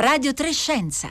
Radio Trescenza.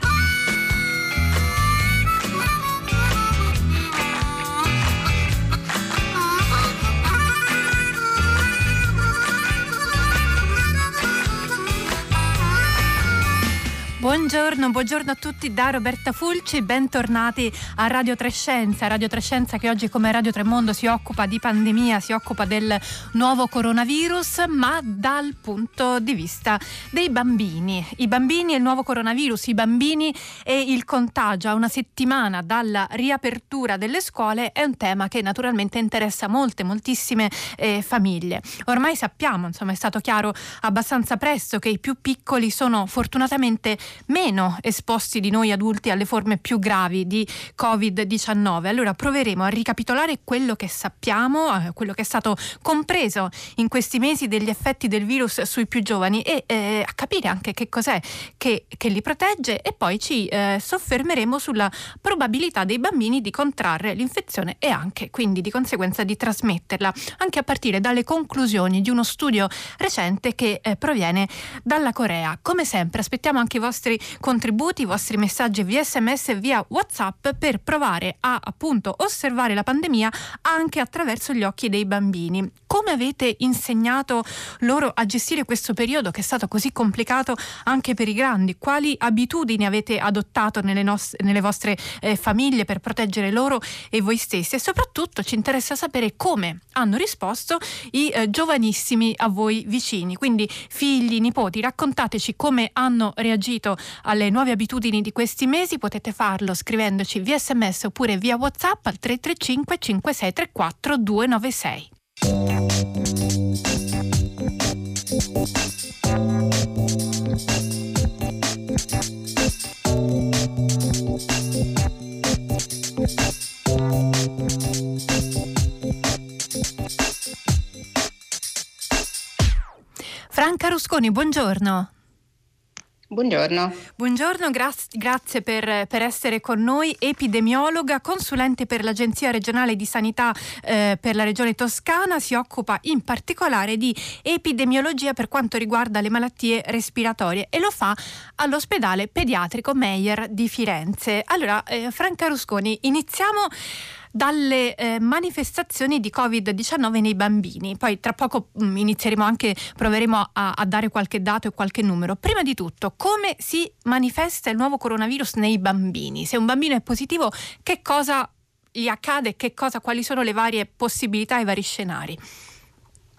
Buongiorno, buongiorno a tutti da Roberta Fulci, bentornati a Radio Trescenza, Radio Trescenza che oggi come Radio Tremondo si occupa di pandemia, si occupa del nuovo coronavirus, ma dal punto di vista dei bambini. I bambini e il nuovo coronavirus, i bambini e il contagio a una settimana dalla riapertura delle scuole è un tema che naturalmente interessa molte, moltissime eh, famiglie. Ormai sappiamo, insomma è stato chiaro abbastanza presto che i più piccoli sono fortunatamente meno esposti di noi adulti alle forme più gravi di Covid-19. Allora proveremo a ricapitolare quello che sappiamo, eh, quello che è stato compreso in questi mesi degli effetti del virus sui più giovani e eh, a capire anche che cos'è che, che li protegge e poi ci eh, soffermeremo sulla probabilità dei bambini di contrarre l'infezione e anche quindi di conseguenza di trasmetterla, anche a partire dalle conclusioni di uno studio recente che eh, proviene dalla Corea. Come sempre aspettiamo anche i vostri vostri contributi, i vostri messaggi via sms e via whatsapp per provare a appunto osservare la pandemia anche attraverso gli occhi dei bambini. Come avete insegnato loro a gestire questo periodo che è stato così complicato anche per i grandi? Quali abitudini avete adottato nelle, nostre, nelle vostre eh, famiglie per proteggere loro e voi stessi? E soprattutto ci interessa sapere come hanno risposto i eh, giovanissimi a voi vicini, quindi figli, nipoti. Raccontateci come hanno reagito riferimento alle nuove abitudini di questi mesi potete farlo scrivendoci via sms oppure via whatsapp al 335 5634 296. Franca Rusconi, buongiorno. Buongiorno. Buongiorno, grazie, grazie per, per, essere con noi. Epidemiologa, consulente per l'Agenzia regionale di sanità eh, per la regione toscana, si occupa in particolare di epidemiologia per quanto riguarda le malattie respiratorie e lo fa all'ospedale pediatrico Meyer di Firenze. Allora, eh, Franca Rusconi, iniziamo dalle eh, manifestazioni di Covid-19 nei bambini. Poi tra poco mh, mm, inizieremo anche, proveremo a, a, dare qualche dato e qualche numero. Prima di tutto, come si manifesta il nuovo coronavirus nei bambini? Se un bambino è positivo, che cosa gli accade? Che cosa, quali sono le varie possibilità e i vari scenari?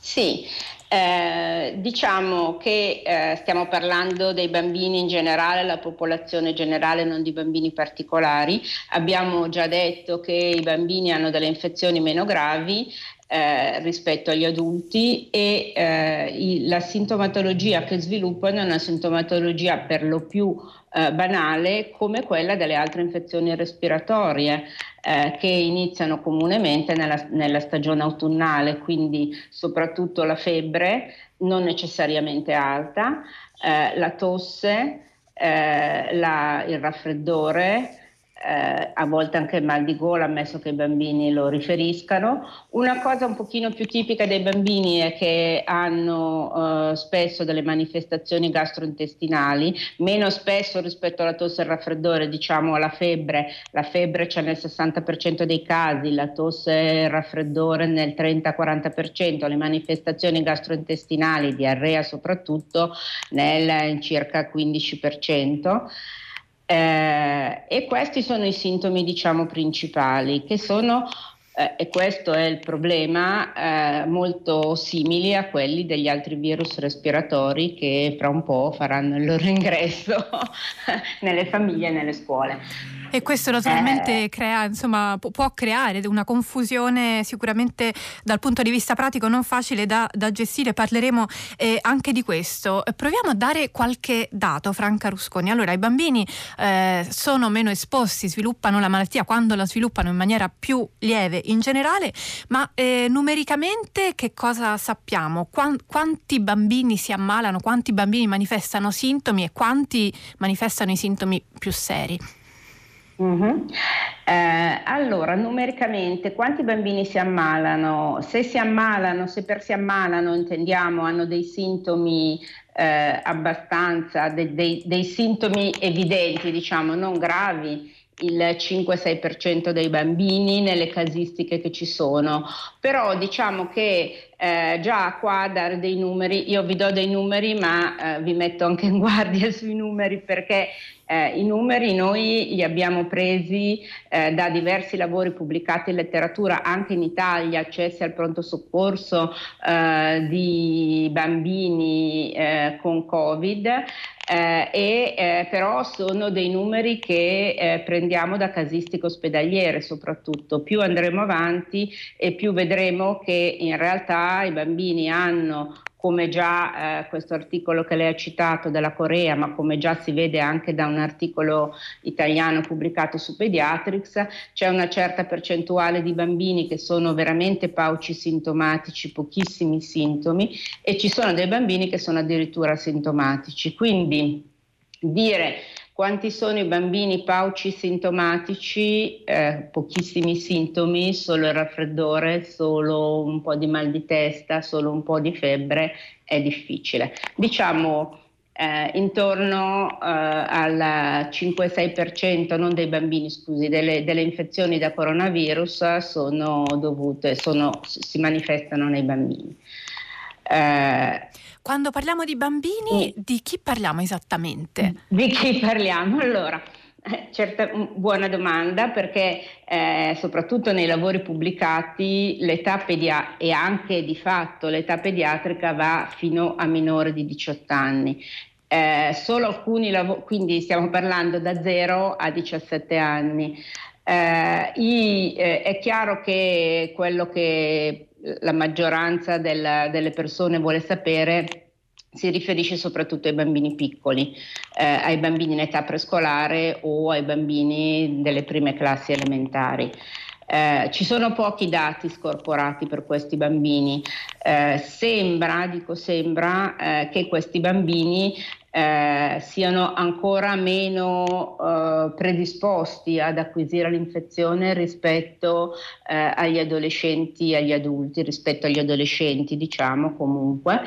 Sì, eh, diciamo che eh, stiamo parlando dei bambini in generale, la popolazione generale, non di bambini particolari. Abbiamo già detto che i bambini hanno delle infezioni meno gravi eh, rispetto agli adulti e eh, i, la sintomatologia che sviluppano è una sintomatologia per lo più eh, banale come quella delle altre infezioni respiratorie eh, che iniziano comunemente nella, nella stagione autunnale, quindi soprattutto la febbre non necessariamente alta, eh, la tosse, eh, la, il raffreddore, eh, a volte anche mal di gola, ammesso che i bambini lo riferiscano. Una cosa un pochino più tipica dei bambini è che hanno eh, spesso delle manifestazioni gastrointestinali, meno spesso rispetto alla tosse e al raffreddore, diciamo alla febbre. La febbre c'è nel 60% dei casi, la tosse e il raffreddore nel 30-40%, le manifestazioni gastrointestinali, diarrea soprattutto, nel circa 15%. Eh, e questi sono i sintomi, diciamo, principali, che sono eh, e questo è il problema, eh, molto simili a quelli degli altri virus respiratori che fra un po' faranno il loro ingresso nelle famiglie e nelle scuole. E questo naturalmente eh. crea, insomma, può creare una confusione sicuramente dal punto di vista pratico non facile da, da gestire, parleremo eh, anche di questo. Proviamo a dare qualche dato, Franca Rusconi. Allora, i bambini eh, sono meno esposti, sviluppano la malattia quando la sviluppano in maniera più lieve in generale, ma eh, numericamente che cosa sappiamo? Qua, quanti bambini si ammalano, quanti bambini manifestano sintomi e quanti manifestano i sintomi più seri? Mm-hmm. Eh, allora, numericamente, quanti bambini si ammalano? Se si ammalano, se per si ammalano, intendiamo, hanno dei sintomi eh, abbastanza, de- de- dei sintomi evidenti, diciamo, non gravi, il 5-6% dei bambini nelle casistiche che ci sono, però diciamo che eh, già qua dare dei numeri, io vi do dei numeri ma eh, vi metto anche in guardia sui numeri perché eh, I numeri noi li abbiamo presi eh, da diversi lavori pubblicati in letteratura anche in Italia, accessi al pronto soccorso eh, di bambini eh, con Covid. Eh, e eh, però sono dei numeri che eh, prendiamo da casistiche ospedaliere soprattutto. Più andremo avanti e più vedremo che in realtà i bambini hanno come già eh, questo articolo che lei ha citato della Corea, ma come già si vede anche da un articolo italiano pubblicato su Pediatrics, c'è una certa percentuale di bambini che sono veramente pauci sintomatici, pochissimi sintomi, e ci sono dei bambini che sono addirittura sintomatici. Quindi dire quanti sono i bambini pauci sintomatici? Eh, pochissimi sintomi, solo il raffreddore, solo un po' di mal di testa, solo un po' di febbre, è difficile. Diciamo eh, intorno eh, al 5-6%, non dei bambini, scusi, delle, delle, infezioni da coronavirus sono dovute, sono, si manifestano nei bambini. Eh, quando parliamo di bambini, mm. di chi parliamo esattamente? Di chi parliamo? Allora, eh, certa, buona domanda perché eh, soprattutto nei lavori pubblicati l'età pediatrica e anche di fatto l'età pediatrica va fino a minore di 18 anni. Eh, solo alcuni lavori, quindi stiamo parlando da 0 a 17 anni. Eh, i, eh, è chiaro che quello che la maggioranza del, delle persone vuole sapere si riferisce soprattutto ai bambini piccoli, eh, ai bambini in età prescolare o ai bambini delle prime classi elementari. Eh, ci sono pochi dati scorporati per questi bambini. Eh, sembra, dico sembra, eh, che questi bambini eh, siano ancora meno eh, predisposti ad acquisire l'infezione rispetto eh, agli adolescenti e agli adulti, rispetto agli adolescenti diciamo comunque.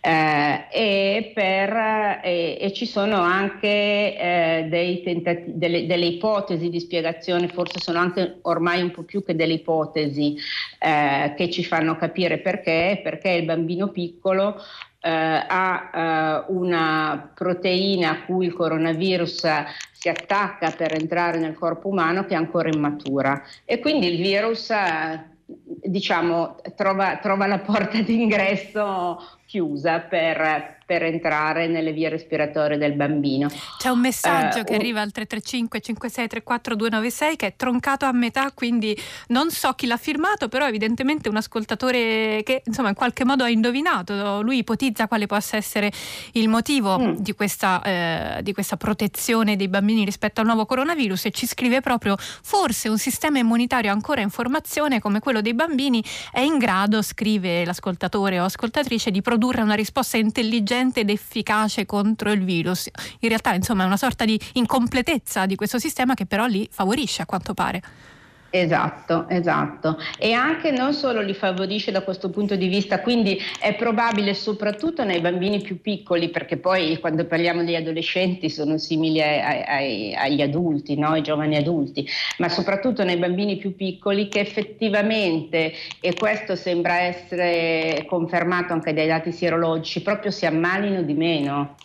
Eh, e, per, e, e, ci sono anche eh, tentati- delle, delle, ipotesi di spiegazione, forse sono anche ormai un po' più che delle ipotesi eh, che ci fanno capire perché, perché il bambino piccolo eh, ha eh, una proteina a cui il coronavirus si attacca per entrare nel corpo umano che è ancora immatura. E quindi il virus eh, diciamo trova, trova la porta d'ingresso chiusa per, per, entrare nelle vie respiratorie del bambino. C'è un messaggio uh, che un... arriva al 335 5634 296 che è troncato a metà, quindi non so chi l'ha firmato, però evidentemente un ascoltatore che insomma in qualche modo ha indovinato, lui ipotizza quale possa essere il motivo mm. di, questa, eh, di questa protezione dei bambini rispetto al nuovo coronavirus e ci scrive proprio forse un sistema immunitario ancora in formazione come quello dei bambini è in grado, scrive l'ascoltatore o ascoltatrice, di produrre una risposta intelligente ed efficace contro il virus. In realtà, insomma, è una sorta di incompletezza di questo sistema che però li favorisce a quanto pare. Esatto, esatto. E anche non solo li favorisce da questo punto di vista, quindi è probabile soprattutto nei bambini più piccoli, perché poi quando parliamo degli adolescenti sono simili ai, ai, agli adulti, no? ai giovani adulti, ma soprattutto nei bambini più piccoli che effettivamente, e questo sembra essere confermato anche dai dati sierologici, proprio si ammalino di meno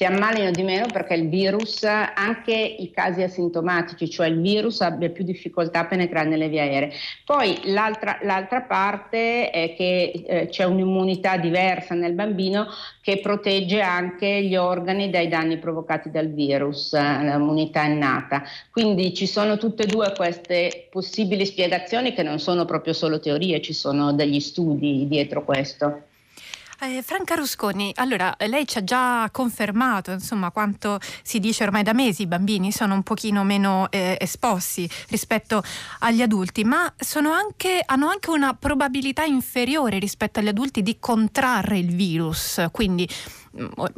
si ammalino di meno perché il virus, anche i casi asintomatici, cioè il virus abbia più difficoltà a penetrare nelle vie aeree. Poi l'altra, l'altra parte è che eh, c'è un'immunità diversa nel bambino che protegge anche gli organi dai danni provocati dal virus, eh, l'immunità innata. Quindi ci sono tutte e due queste possibili spiegazioni che non sono proprio solo teorie, ci sono degli studi dietro questo. Eh, Franca Rusconi, allora lei ci ha già confermato insomma quanto si dice ormai da mesi i bambini sono un pochino meno eh, esposti rispetto agli adulti, ma anche, hanno anche una probabilità inferiore rispetto agli adulti di contrarre il virus, quindi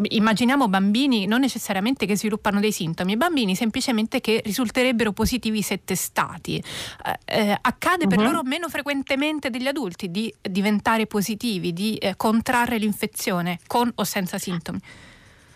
immaginiamo bambini non necessariamente che sviluppano dei sintomi, bambini semplicemente che risulterebbero positivi se testati. Eh, eh, accade uh-huh. per mhm. loro meno frequentemente degli adulti di diventare positivi, di eh, contrarre l'infezione con o senza sintomi.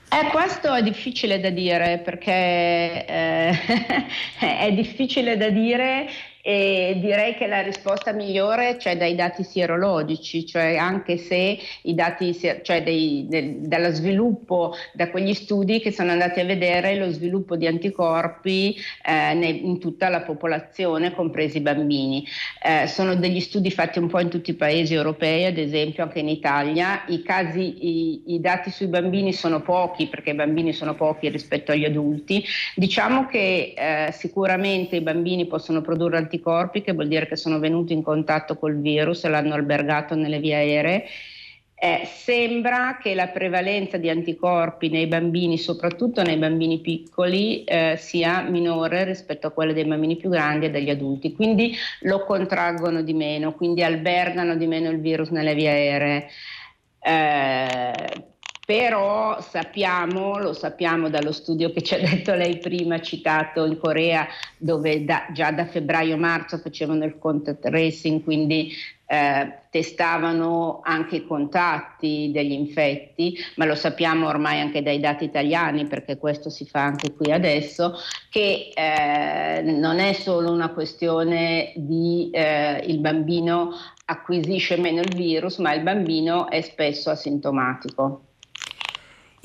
Eh, questo è difficile da dire perché eh, è difficile da dire e direi che la risposta migliore c'è dai dati sierologici, cioè anche se i dati, cioè dei, del, dallo sviluppo, da quegli studi che sono andati a vedere lo sviluppo di anticorpi eh, in tutta la popolazione, compresi i bambini. Eh, sono degli studi fatti un po' in tutti i paesi europei, ad esempio anche in Italia. I, casi, i, i dati sui bambini sono pochi perché i bambini sono pochi rispetto agli adulti. Diciamo che eh, sicuramente i bambini possono produrre anticorpi anticorpi, che vuol dire che sono venuti in contatto col virus e l'hanno albergato nelle vie aeree. Eh, sembra che la prevalenza di anticorpi nei bambini, soprattutto nei bambini piccoli, eh, sia minore rispetto a quella dei bambini più grandi e degli adulti, quindi lo contraggono di meno, quindi albergano di meno il virus nelle vie aeree. Eh, però sappiamo, lo sappiamo dallo studio che ci ha detto lei prima, citato in Corea, dove da, già da febbraio-marzo facevano il contact tracing, quindi eh, testavano anche i contatti degli infetti, ma lo sappiamo ormai anche dai dati italiani, perché questo si fa anche qui adesso, che eh, non è solo una questione di eh, il bambino acquisisce meno il virus, ma il bambino è spesso asintomatico.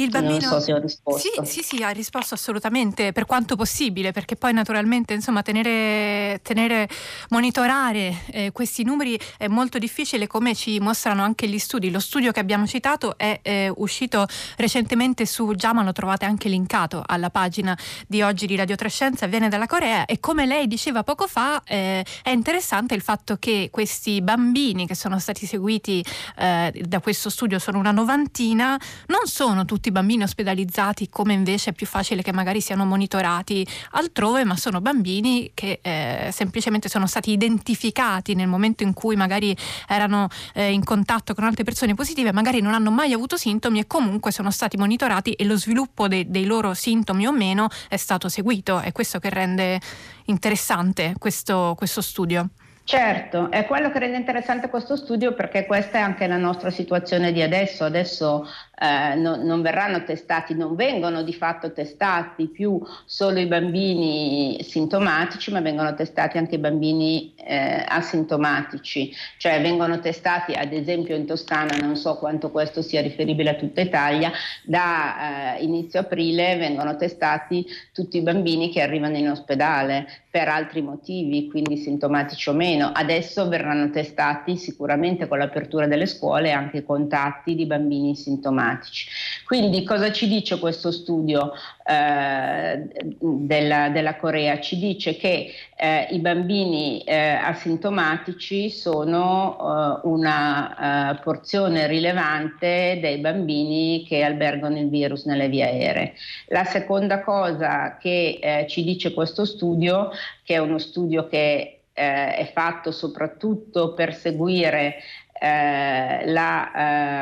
Il bambino... Non so se ho risposto. Sì, sì, sì, ha risposto assolutamente per quanto possibile, perché poi naturalmente insomma tenere, tenere monitorare eh, questi numeri è molto difficile come ci mostrano anche gli studi. Lo studio che abbiamo citato è eh, uscito recentemente su Jama, lo trovate anche linkato alla pagina di oggi di Radio Trescenza, viene dalla Corea e come lei diceva poco fa eh, è interessante il fatto che questi bambini che sono stati seguiti eh, da questo studio sono una novantina, non sono tutti bambini ospedalizzati come invece è più facile che magari siano monitorati altrove, ma sono bambini che eh, semplicemente sono stati identificati nel momento in cui magari erano eh, in contatto con altre persone positive, magari non hanno mai avuto sintomi e comunque sono stati monitorati e lo sviluppo de- dei loro sintomi o meno è stato seguito. È questo che rende interessante questo, questo studio. Certo, è quello che rende interessante questo studio perché questa è anche la nostra situazione di adesso. Adesso eh, no, non verranno testati, non vengono di fatto testati più solo i bambini sintomatici, ma vengono testati anche i bambini eh, asintomatici, cioè vengono testati ad esempio in Toscana, non so quanto questo sia riferibile a tutta Italia, da eh, inizio aprile vengono testati tutti i bambini che arrivano in ospedale per altri motivi, quindi sintomatici o meno. Adesso verranno testati sicuramente con l'apertura delle scuole anche contatti di bambini sintomatici problematici. Quindi cosa ci dice questo studio eh, della, della, Corea? Ci dice che eh, i bambini eh, asintomatici sono eh, una eh, porzione rilevante dei bambini che albergano il virus nelle vie aeree. La seconda cosa che eh, ci dice questo studio, che è uno studio che eh, è fatto soprattutto per seguire eh, la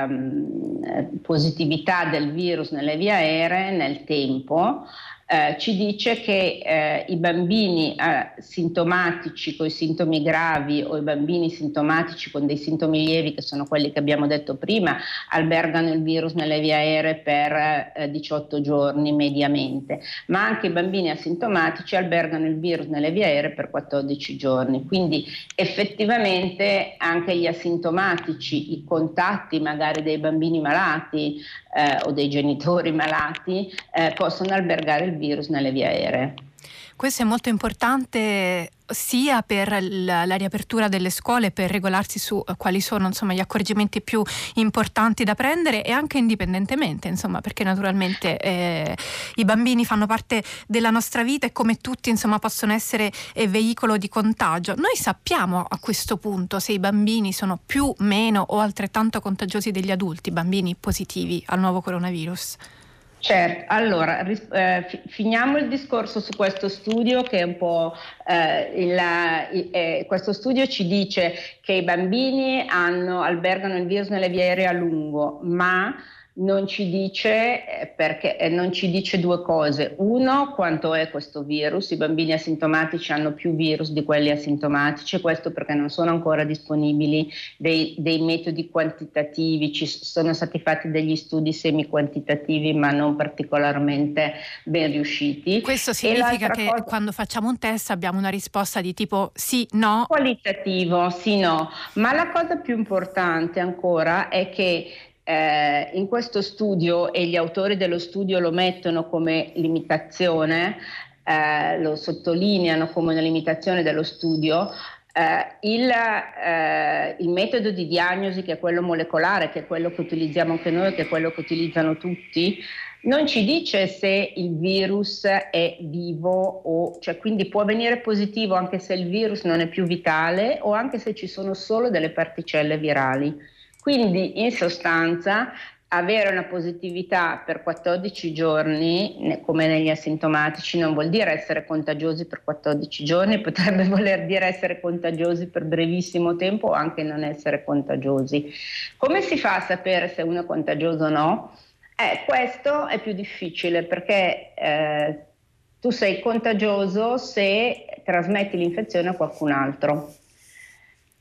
ehm, positività del virus nelle vie aeree nel tempo eh, ci dice che eh, i bambini eh, sintomatici con i sintomi gravi o i bambini sintomatici con dei sintomi lievi, che sono quelli che abbiamo detto prima, albergano il virus nelle vie aeree per 18 eh, giorni mediamente, ma anche i bambini asintomatici albergano il virus nelle vie aeree per 14 giorni. Quindi effettivamente anche gli asintomatici, i contatti magari dei bambini malati, eh, o dei genitori malati eh, possono albergare il virus nelle vie aeree. Questo è molto importante sia per la, riapertura delle scuole, per regolarsi su eh, quali sono insomma, gli accorgimenti più importanti da prendere e anche indipendentemente, insomma, perché naturalmente eh, i bambini fanno parte della nostra vita e come tutti insomma, possono essere eh, veicolo di contagio. Noi sappiamo a questo punto se i bambini sono più, meno o altrettanto contagiosi degli adulti, bambini positivi al nuovo coronavirus. Certo, allora eh, fi- finiamo il discorso su questo studio che è un po' eh, il, eh, questo studio ci dice che i bambini hanno, albergano il virus nelle vie aeree a lungo, ma non ci dice, eh, perché, eh, non ci dice due cose. Uno, quanto è questo virus. I bambini asintomatici hanno più virus di quelli asintomatici, questo perché non sono ancora disponibili dei, dei metodi quantitativi. Ci sono stati fatti degli studi semi-quantitativi, ma non particolarmente ben riusciti. Questo significa che cosa... quando facciamo un test abbiamo una risposta di tipo sì, no? Qualitativo, sì, no. Ma la cosa più importante ancora è che eh, in questo studio, e gli autori dello studio lo mettono come limitazione, eh, lo sottolineano come una limitazione dello studio, eh, il, eh, il, metodo di diagnosi che è quello molecolare, che è quello che utilizziamo anche noi, che è quello che utilizzano tutti, non ci dice se il virus è vivo o, cioè quindi può venire positivo anche se il virus non è più vitale o anche se ci sono solo delle particelle virali. Quindi in sostanza avere una positività per 14 giorni, come negli asintomatici, non vuol dire essere contagiosi per 14 giorni, potrebbe voler dire essere contagiosi per brevissimo tempo o anche non essere contagiosi. Come si fa a sapere se uno è contagioso o no? Eh, questo è più difficile perché eh, tu sei contagioso se trasmetti l'infezione a qualcun altro.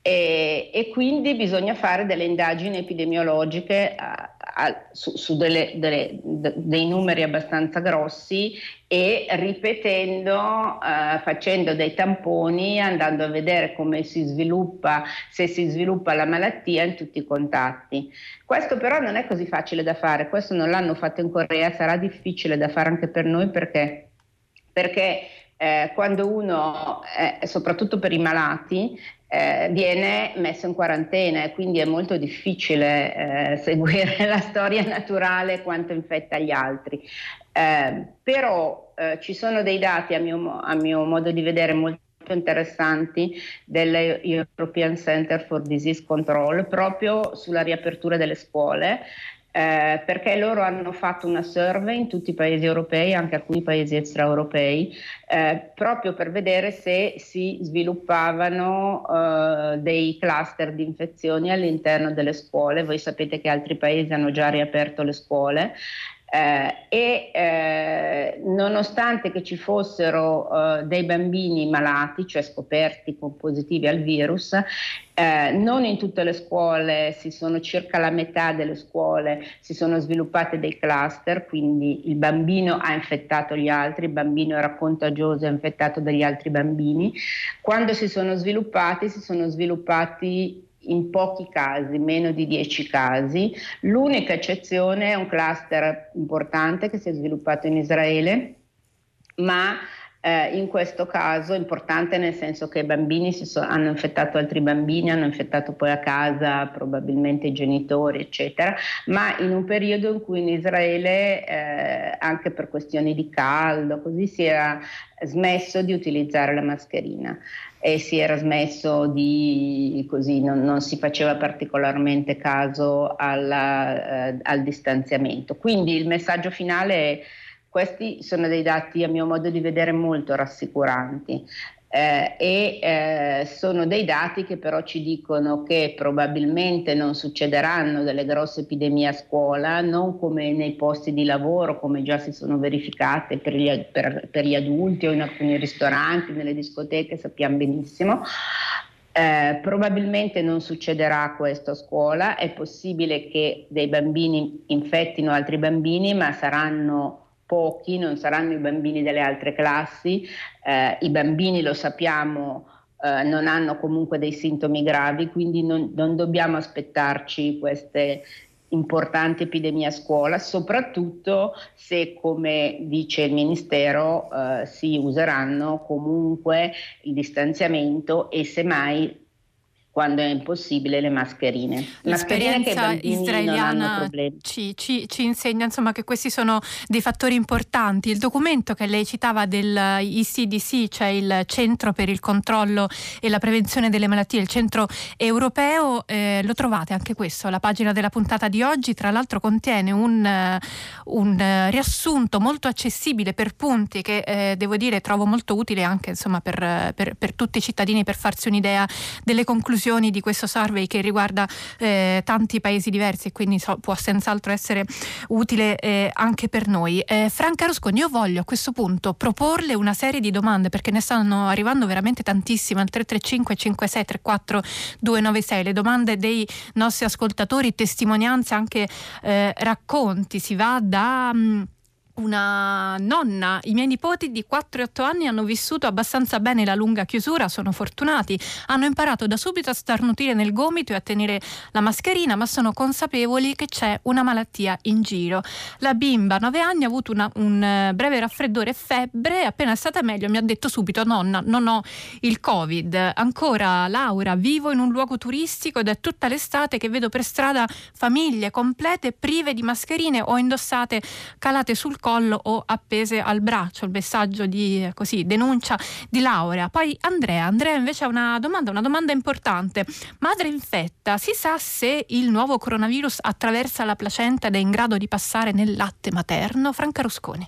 E, e, quindi bisogna fare delle indagini epidemiologiche a, a, su, su delle, delle, de, dei numeri abbastanza grossi e ripetendo, uh, facendo dei tamponi, andando a vedere come si sviluppa, se si sviluppa la malattia in tutti i contatti. Questo però non è così facile da fare, questo non l'hanno fatto in Corea, sarà difficile da fare anche per noi perché, perché eh, quando uno, eh, soprattutto per i malati, eh, viene messo in quarantena e quindi è molto difficile eh, seguire la storia naturale quanto infetta gli altri. Eh, però eh, ci sono dei dati a mio, a mio modo di vedere molto interessanti dell'European Center for Disease Control proprio sulla riapertura delle scuole eh, perché loro hanno fatto una survey in tutti i paesi europei, anche alcuni paesi extraeuropei, eh, proprio per vedere se si sviluppavano eh, dei cluster di infezioni all'interno delle scuole. Voi sapete che altri paesi hanno già riaperto le scuole eh, e eh, nonostante che ci fossero eh, dei bambini malati, cioè scoperti con positivi al virus, eh, non in tutte le scuole, si sono circa la metà delle scuole, si sono sviluppate dei cluster, quindi il bambino ha infettato gli altri, il bambino era contagioso e infettato dagli altri bambini. Quando si sono sviluppati, si sono sviluppati in pochi casi, meno di 10 casi. L'unica eccezione è un cluster importante che si è sviluppato in Israele, ma eh, in questo caso importante nel senso che i bambini so, hanno infettato altri bambini, hanno infettato poi a casa probabilmente i genitori, eccetera, ma in un periodo in cui in Israele, eh, anche per questioni di caldo, così si era smesso di utilizzare la mascherina e si era smesso di così non, non si faceva particolarmente caso alla, eh, al distanziamento. Quindi il messaggio finale è questi sono dei dati a mio modo di vedere molto rassicuranti. Eh, e eh, sono dei dati che però ci dicono che probabilmente non succederanno delle grosse epidemie a scuola, non come nei posti di lavoro, come già si sono verificate per gli, per, per gli adulti o in alcuni ristoranti, nelle discoteche, sappiamo benissimo. Eh, probabilmente non succederà questo a scuola, è possibile che dei bambini infettino altri bambini, ma saranno pochi, non saranno i bambini delle altre classi, eh, i bambini lo sappiamo eh, non hanno comunque dei sintomi gravi, quindi non, non dobbiamo aspettarci queste importante epidemia a scuola, soprattutto se, come dice il Ministero, eh, si useranno comunque il distanziamento e semmai quando è impossibile le mascherine. L'esperienza israeliana ci, ci, ci, insegna insomma, che questi sono dei fattori importanti. Il documento che lei citava del ECDC, cioè il Centro per il controllo e la prevenzione delle malattie, il centro europeo, eh, lo trovate anche questo, la pagina della puntata di oggi, tra l'altro contiene un, uh, un uh, riassunto molto accessibile per punti che eh, devo dire trovo molto utile anche insomma, per, per, per tutti i cittadini per farsi un'idea delle conclusioni conclusioni di questo survey che riguarda eh, tanti paesi diversi e quindi so, può senz'altro essere utile eh, anche per noi. Eh, Franca Rosconi, io voglio a questo punto proporle una serie di domande perché ne stanno arrivando veramente tantissime al 335 5634 296, le domande dei nostri ascoltatori, testimonianze, anche eh, racconti, si va da... Mh, mm, una nonna, i miei nipoti di 4 e 8 anni hanno vissuto abbastanza bene la lunga chiusura, sono fortunati, hanno imparato da subito a starnutire nel gomito e a tenere la mascherina, ma sono consapevoli che c'è una malattia in giro. La bimba a 9 anni ha avuto una, un eh, breve raffreddore e febbre, appena è stata meglio mi ha detto subito nonna, non ho il covid. Ancora Laura, vivo in un luogo turistico ed è tutta l'estate che vedo per strada famiglie complete prive di mascherine o indossate calate sul collo collo o appese al braccio, il messaggio di così, denuncia di laurea. Poi Andrea, Andrea invece ha una domanda, una domanda importante. Madre infetta, si sa se il nuovo coronavirus attraversa la placenta ed è in grado di passare nel latte materno? Franca Rusconi.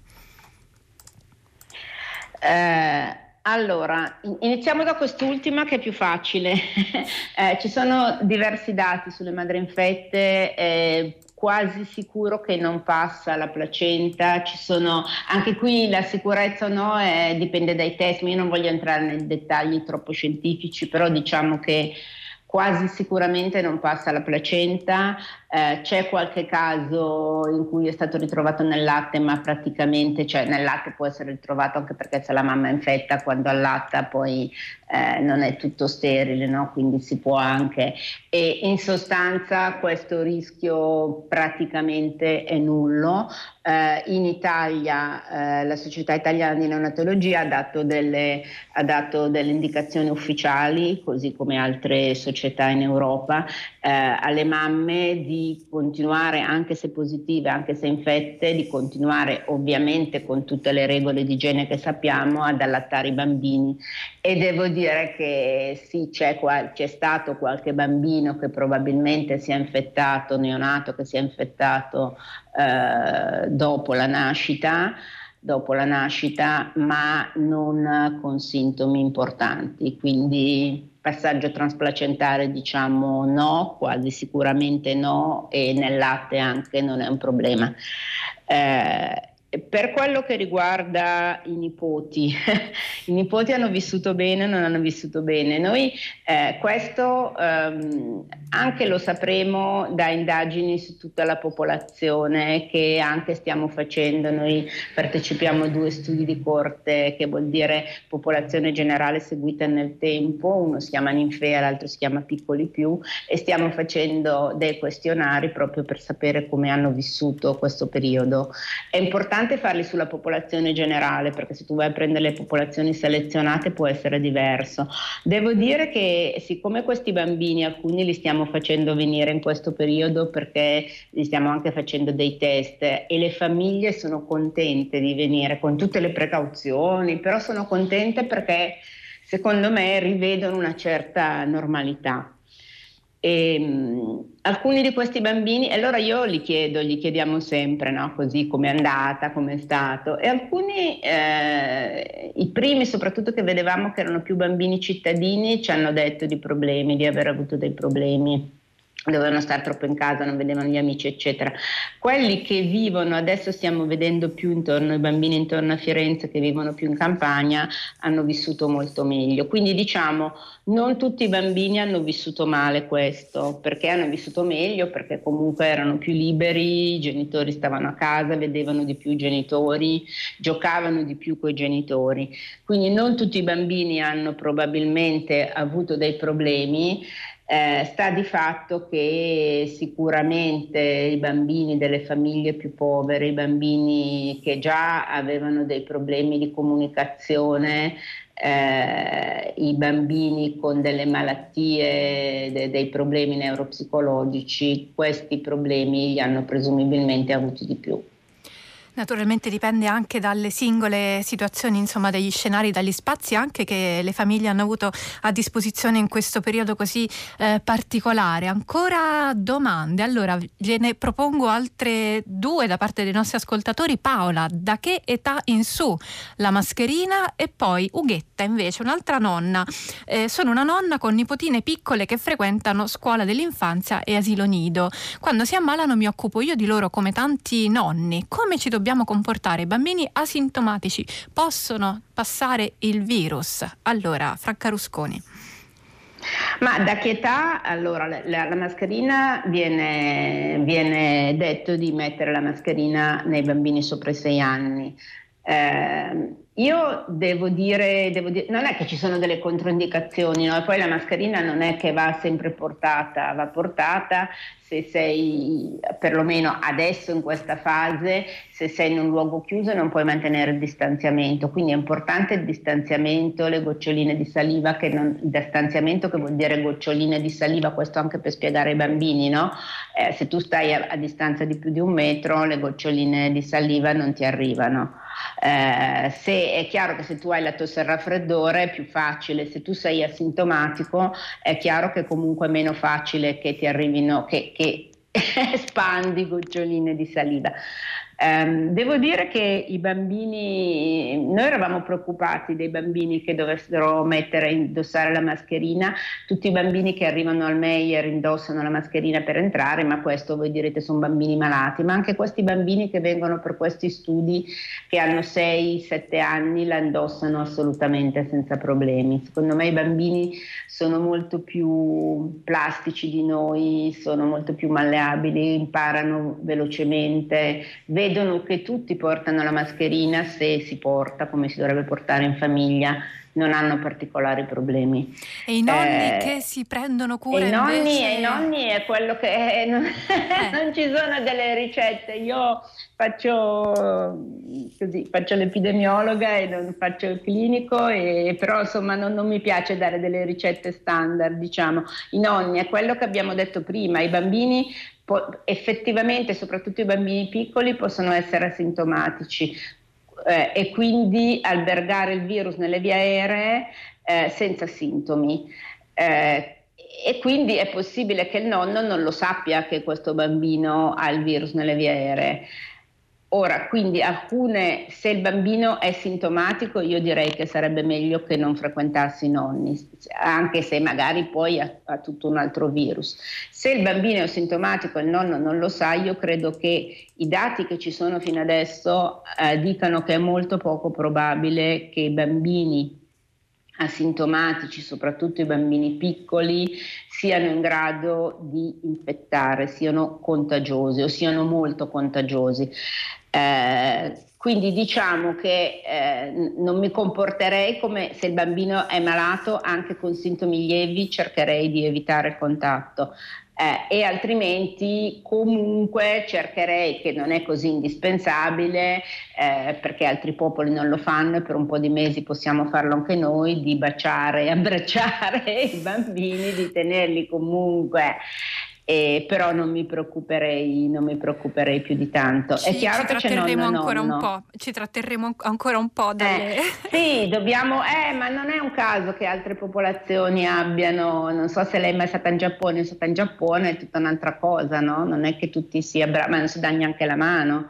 Eh, allora, iniziamo da quest'ultima che è più facile. eh, ci sono diversi dati sulle madri infette. Eh, quasi sicuro che non passa la placenta, ci sono anche qui la sicurezza o no è, dipende dai test, io non voglio entrare nei dettagli troppo scientifici, però diciamo che quasi sicuramente non passa la placenta, eh, c'è qualche caso in cui è stato ritrovato nel latte, ma praticamente, cioè nel latte può essere ritrovato anche perché se la mamma è infetta quando allatta poi eh, non è tutto sterile, no? quindi si può anche. E in sostanza questo rischio praticamente è nullo. Eh, in Italia eh, la Società Italiana di Neonatologia ha dato, delle, ha dato delle indicazioni ufficiali, così come altre società in Europa, eh, alle mamme di continuare, anche se positive, anche se infette, di continuare ovviamente con tutte le regole di igiene che sappiamo ad allattare i bambini. E devo dire che sì, c'è, c'è stato qualche bambino che probabilmente si è infettato, neonato che si è infettato eh, dopo la nascita dopo la nascita, ma non con sintomi importanti. Quindi passaggio transplacentare diciamo no, quasi sicuramente no e nel latte anche non è un problema. Eh, per quello che riguarda i nipoti, i nipoti hanno vissuto bene o non hanno vissuto bene. Noi eh, questo ehm, anche lo sapremo da indagini su tutta la popolazione che anche stiamo facendo. Noi partecipiamo a due studi di corte che vuol dire popolazione generale seguita nel tempo, uno si chiama Ninfea, l'altro si chiama Piccoli Più e stiamo facendo dei questionari proprio per sapere come hanno vissuto questo periodo. È importante importante farli sulla popolazione generale, perché se tu vai a prendere le popolazioni selezionate può essere diverso. Devo dire che siccome questi bambini, alcuni li stiamo facendo venire in questo periodo perché li stiamo anche facendo dei test e le famiglie sono contente di venire con tutte le precauzioni, però sono contente perché secondo me rivedono una certa normalità. E, um, alcuni di questi bambini, allora io li chiedo, gli chiediamo sempre, no? così come è andata, come è stato, e alcuni, eh, i primi soprattutto che vedevamo che erano più bambini cittadini, ci hanno detto di problemi, di aver avuto dei problemi dovevano stare troppo in casa, non vedevano gli amici, eccetera. Quelli che vivono, adesso stiamo vedendo più intorno, i bambini intorno a Firenze che vivono più in campagna, hanno vissuto molto meglio. Quindi diciamo, non tutti i bambini hanno vissuto male questo, perché hanno vissuto meglio, perché comunque erano più liberi, i genitori stavano a casa, vedevano di più i genitori, giocavano di più con i genitori. Quindi non tutti i bambini hanno probabilmente avuto dei problemi, Eh, sta di fatto che sicuramente i bambini delle famiglie più povere, i bambini che già avevano dei problemi di comunicazione, eh, i bambini con delle malattie, de- dei problemi neuropsicologici, questi problemi li hanno presumibilmente avuti di più. Naturalmente dipende anche dalle singole situazioni, insomma, dagli scenari, dagli spazi anche che le famiglie hanno avuto a disposizione in questo periodo così eh, particolare. Ancora domande? Allora, gliene propongo altre due da parte dei nostri ascoltatori. Paola, da che età in su la mascherina? E poi Ughetta, invece, un'altra nonna. Eh, sono una nonna con nipotine piccole che frequentano scuola dell'infanzia e asilo nido. Quando si ammalano mi occupo io di loro come tanti nonni. Come ci dobbiamo comportare. I bambini asintomatici possono passare il virus. Allora, Franca Rusconi. Ma da che età? Allora, la, la mascherina viene, viene, detto di mettere la mascherina nei bambini sopra i sei anni. Eh, io devo dire, devo dire, non è che ci sono delle controindicazioni, no? poi la mascherina non è che va sempre portata, va portata se sei, perlomeno adesso in questa fase, se sei in un luogo chiuso non puoi mantenere il distanziamento, quindi è importante il distanziamento, le goccioline di saliva, che non, il distanziamento che vuol dire goccioline di saliva, questo anche per spiegare ai bambini, no? eh, se tu stai a, a distanza di più di un metro le goccioline di saliva non ti arrivano. Eh, se è chiaro che se tu hai la tosse e raffreddore è più facile, se tu sei asintomatico è chiaro che comunque è meno facile che ti arrivino, che, che espandi goccioline di saliva. Um, devo dire che i bambini, noi eravamo preoccupati dei bambini che dovessero mettere, indossare la mascherina, tutti i bambini che arrivano al Meyer indossano la mascherina per entrare, ma questo voi direte sono bambini malati, ma anche questi bambini che vengono per questi studi che hanno 6-7 anni la indossano assolutamente senza problemi. Secondo me i bambini sono molto più plastici di noi, sono molto più malleabili, imparano velocemente, vedono che tutti portano la mascherina se si porta come si dovrebbe portare in famiglia non hanno particolari problemi. E i nonni eh, che si prendono cura i nonni, invece... I nonni è quello che è, non, eh. non, ci sono delle ricette. Io faccio, così, faccio l'epidemiologa e non faccio il clinico, e, però insomma non, non, mi piace dare delle ricette standard. Diciamo. I nonni è quello che abbiamo detto prima, i bambini effettivamente, soprattutto i bambini piccoli, possono essere asintomatici eh, e quindi albergare il virus nelle vie aeree eh, senza sintomi. Eh, e quindi è possibile che il nonno non lo sappia che questo bambino ha il virus nelle vie aeree. Ora, quindi alcune, se il bambino è sintomatico, io direi che sarebbe meglio che non frequentassi i nonni, anche se magari poi ha, ha, tutto un altro virus. Se il bambino è sintomatico e il nonno non lo sa, io credo che i dati che ci sono fino adesso eh, dicano che è molto poco probabile che i bambini asintomatici, soprattutto i bambini piccoli, siano in grado di infettare, siano contagiosi o siano molto contagiosi. Eh, quindi diciamo che eh, non mi comporterei come se il bambino è malato, anche con sintomi lievi cercherei di evitare il contatto. Eh, e altrimenti comunque cercherei, che non è così indispensabile, eh, perché altri popoli non lo fanno e per un po' di mesi possiamo farlo anche noi, di baciare e abbracciare i bambini, di tenerli comunque eh, però non mi, preoccuperei, non mi preoccuperei più di tanto. Ci, è chiaro che c'è nonno, ancora nonno. un po', ci tratterremo ancora un po' dalle... Eh, sì, dobbiamo, eh, ma non è un caso che altre popolazioni abbiano, non so se lei è mai stata in Giappone, è stata in Giappone è tutta un'altra cosa, no? Non è che tutti si abbracciano, ma non si dà neanche la mano.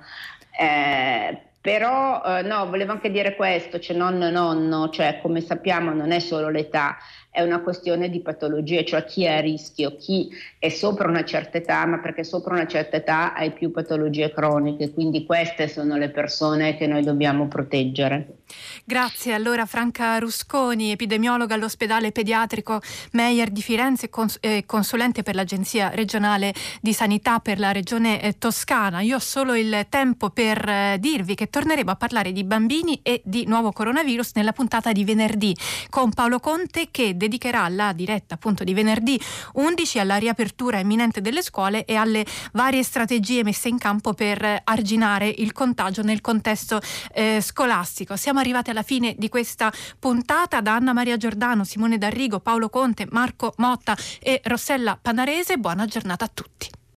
Eh, però eh, no, volevo anche dire questo, c'è nonno e nonno, cioè come sappiamo non è solo l'età, è una questione di patologie, cioè chi è a rischio, chi è sopra una certa età, ma perché sopra una certa età hai più patologie croniche, quindi queste sono le persone che noi dobbiamo proteggere. Grazie allora Franca Rusconi, epidemiologa all'ospedale pediatrico Meyer di Firenze e cons- eh, consulente per l'Agenzia regionale di sanità per la regione eh, toscana. Io ho solo il tempo per eh, dirvi che torneremo a parlare di bambini e di nuovo coronavirus nella puntata di venerdì con Paolo Conte che dedicherà la diretta appunto di venerdì 11 alla riapertura imminente delle scuole e alle varie strategie messe in campo per arginare il contagio nel contesto eh, scolastico. Siamo arrivati alla fine di questa puntata da Anna Maria Giordano, Simone D'Arrigo, Paolo Conte, Marco Motta e Rossella Panarese. Buona giornata a tutti.